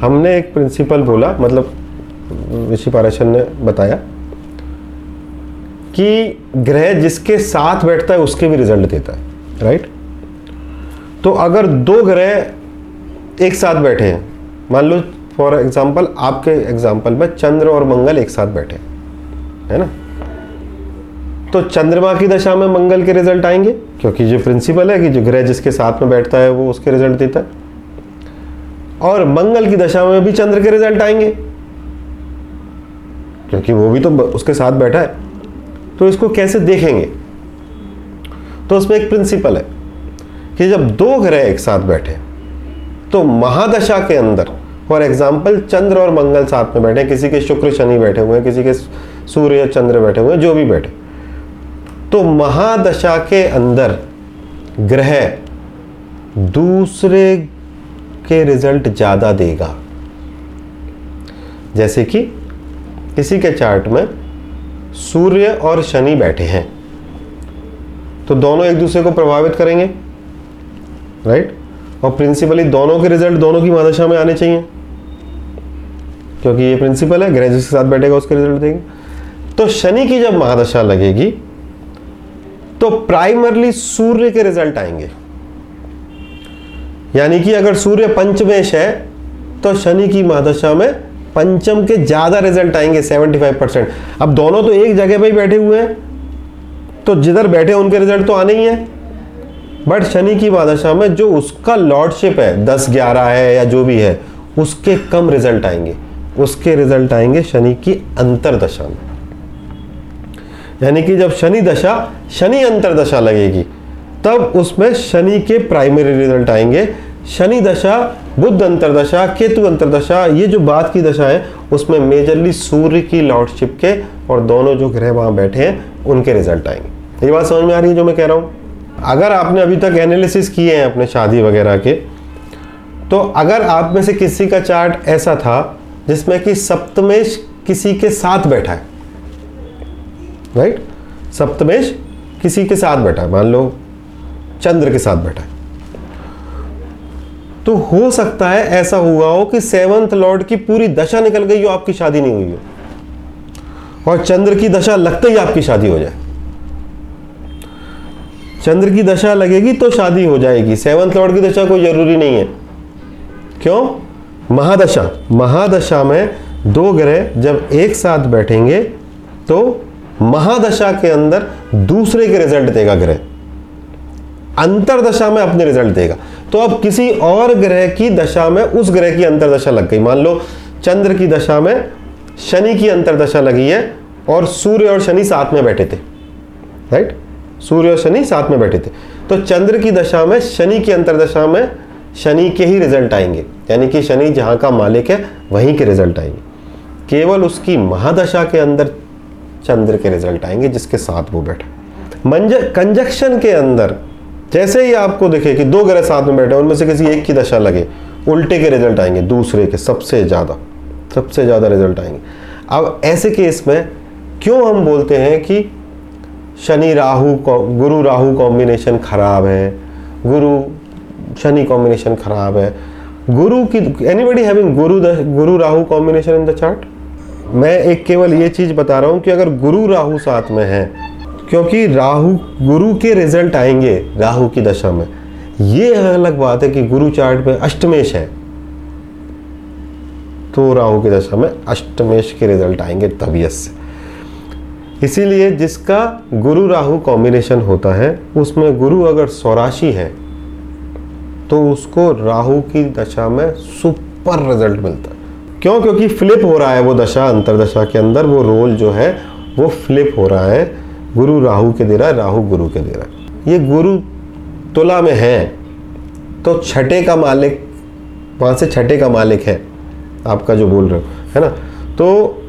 हमने एक प्रिंसिपल बोला मतलब ऋषि पाराशर ने बताया कि ग्रह जिसके साथ बैठता है उसके भी रिज़ल्ट देता है राइट तो अगर दो ग्रह एक साथ बैठे हैं, मान लो फॉर एग्ज़ाम्पल आपके एग्ज़ाम्पल में चंद्र और मंगल एक साथ बैठे हैं ना? तो चंद्रमा की दशा में मंगल के रिज़ल्ट आएँगे, क्योंकि जो प्रिंसिपल है कि जो ग्रह जिसके साथ में बैठता है वो उसके रिज़ल्ट देता है। और मंगल की दशा में भी चंद्र के रिज़ल्ट आएँगे। क्योंकि वो भी तो उसके साथ बैठा है। तो इसको कैसे देखेंगे? तो उसमें एक प्रिंसिपल है कि जब दो ग्रह एक साथ बैठे तो महादशा के अंदर, फॉर एग्ज़ाम्पल चंद्र और मंगल साथ में बैठे, किसी के शुक्र शनि बैठे हुए हैं, किसी के सूर्य या चंद्र बैठे हुए हैं, जो भी बैठे। तो महादशा के अंदर ग्रह दूसरे के रिज़ल्ट ज़्यादा देगा। जैसे कि किसी के चार्ट में सूर्य और शनि बैठे हैं तो दोनों एक दूसरे को प्रभावित करेंगे राइट और प्रिंसिपली दोनों के रिज़ल्ट दोनों की महादशा में आने चाहिए, क्योंकि ये प्रिंसिपल है, ग्रह जिसके साथ बैठेगा उसके रिज़ल्ट देंगे। तो शनि की जब महादशा लगेगी तो प्राइमरली सूर्य के रिज़ल्ट आएँगे। यानी कि अगर सूर्य पंचमेश है तो शनि की महादशा में पंचम के ज़्यादा रिज़ल्ट आएँगे 75 परसेंट अब दोनों तो एक जगह पर ही बैठे हुए हैं। तो जिधर बैठे उनके रिज़ल्ट तो आने ही है। बट शनि की महादशा में जो उसका लॉर्डशिप है, दस ग्यारह है या जो भी है, उसके कम रिज़ल्ट आएँगे। उसके रिज़ल्ट आएँगे शनि की अंतरदशा में। यानी कि जब शनि दशा, शनि अंतरदशा लगेगी तब उसमें शनि के प्राइमरी रिज़ल्ट आएँगे। शनि दशा बुद्ध अंतरदशा, केतु अंतरदशा, ये जो बात की दशा है, उसमें मेजरली सूर्य की लॉर्डशिप के और दोनों जो ग्रह वहाँ बैठे हैं, उनके रिज़ल्ट आएँगे। ये बात समझ में आ रही है जो मैं कह रहा हूँ? अगर आपने अभी तक एनालिसिस किए हैं अपने शादी वगैरह के तो अगर आप में से किसी का चार्ट ऐसा था, जिसमें कि सप्तमेश किसी के साथ बैठा है राइट सप्तमेश किसी के साथ बैठा है, मान लो चंद्र के साथ बैठा है। तो हो सकता है ऐसा हुआ हो कि सेवंथ लॉर्ड की पूरी दशा निकल गई हो, आपकी शादी नहीं हुई हो। और चंद्र की दशा लगते ही आपकी शादी हो जाए। चंद्र की दशा लगेगी तो शादी हो जाएगी। सेवंथ लॉर्ड की दशा कोई ज़रूरी नहीं है। क्यों? महादशा। महादशा में दो ग्रह जब एक साथ बैठेंगे तो महादशा के अंदर दूसरे के रिज़ल्ट देगा ग्रह। अंतरदशा में अपने रिज़ल्ट देगा। तो अब किसी और ग्रह की दशा में उस ग्रह की अंतरदशा लग गई। मान लो, चंद्र की दशा में शनि की अंतरदशा लगी है और सूर्य और शनि साथ में बैठे थे। राइट सूर्य और शनि साथ में बैठे थे। तो चंद्र की दशा में शनि की अंतरदशा में शनि के ही रिज़ल्ट आएँगे। यानी कि शनि जहाँ का मालिक है, वहीं के रिज़ल्ट आएँगे। केवल उसकी महादशा के अंदर चंद्र के रिज़ल्ट आएँगे, जिसके साथ वो बैठे। मंज, कंजक्शन के अंदर जैसे ही आपको दिखे कि दो ग्रह साथ में बैठे उनमें से किसी एक की दशा लगे, उल्टे के रिज़ल्ट आएँगे, दूसरे के सबसे ज़्यादा सबसे ज़्यादा रिज़ल्ट आएँगे। अब ऐसे केस में क्यों हम बोलते हैं कि शनि राहु गुरु राहु कॉम्बिनेशन खराब है, गुरु, शनि कॉम्बिनेशन खराब है, गुरु की एनीबडी हैविंग गुरु गुरु Rahu combination in the chart मैं एक केवल ये चीज़ बता रहा हूँ कि अगर गुरु राहु साथ में है क्योंकि राहु गुरु के रिज़ल्ट आएँगे राहु की दशा में। ये अलग बात है कि गुरु चार्ट में अष्टमेश है। तो राहु की दशा में अष्टमेश के रिज़ल्ट आएँगे तबीयत से। इसीलिए जिसका गुरु राहु कॉम्बिनेशन होता है, उसमें गुरु अगर सौराशी है तो उसको राहु की दशा में सुपर रिज़ल्ट मिलता है। क्यों? क्योंकि फ्लिप हो रहा है वो दशा, अंतरदशा के अंदर वो रोल जो है, वो फ्लिप हो रहा है। गुरु राहु के दे रहा है, राहु गुरु के दे रहा है। ये गुरु तुला में है तो छठे का मालिक वहाँ से छठे का मालिक है, आपका जो बोल रहे हो, है ना? तो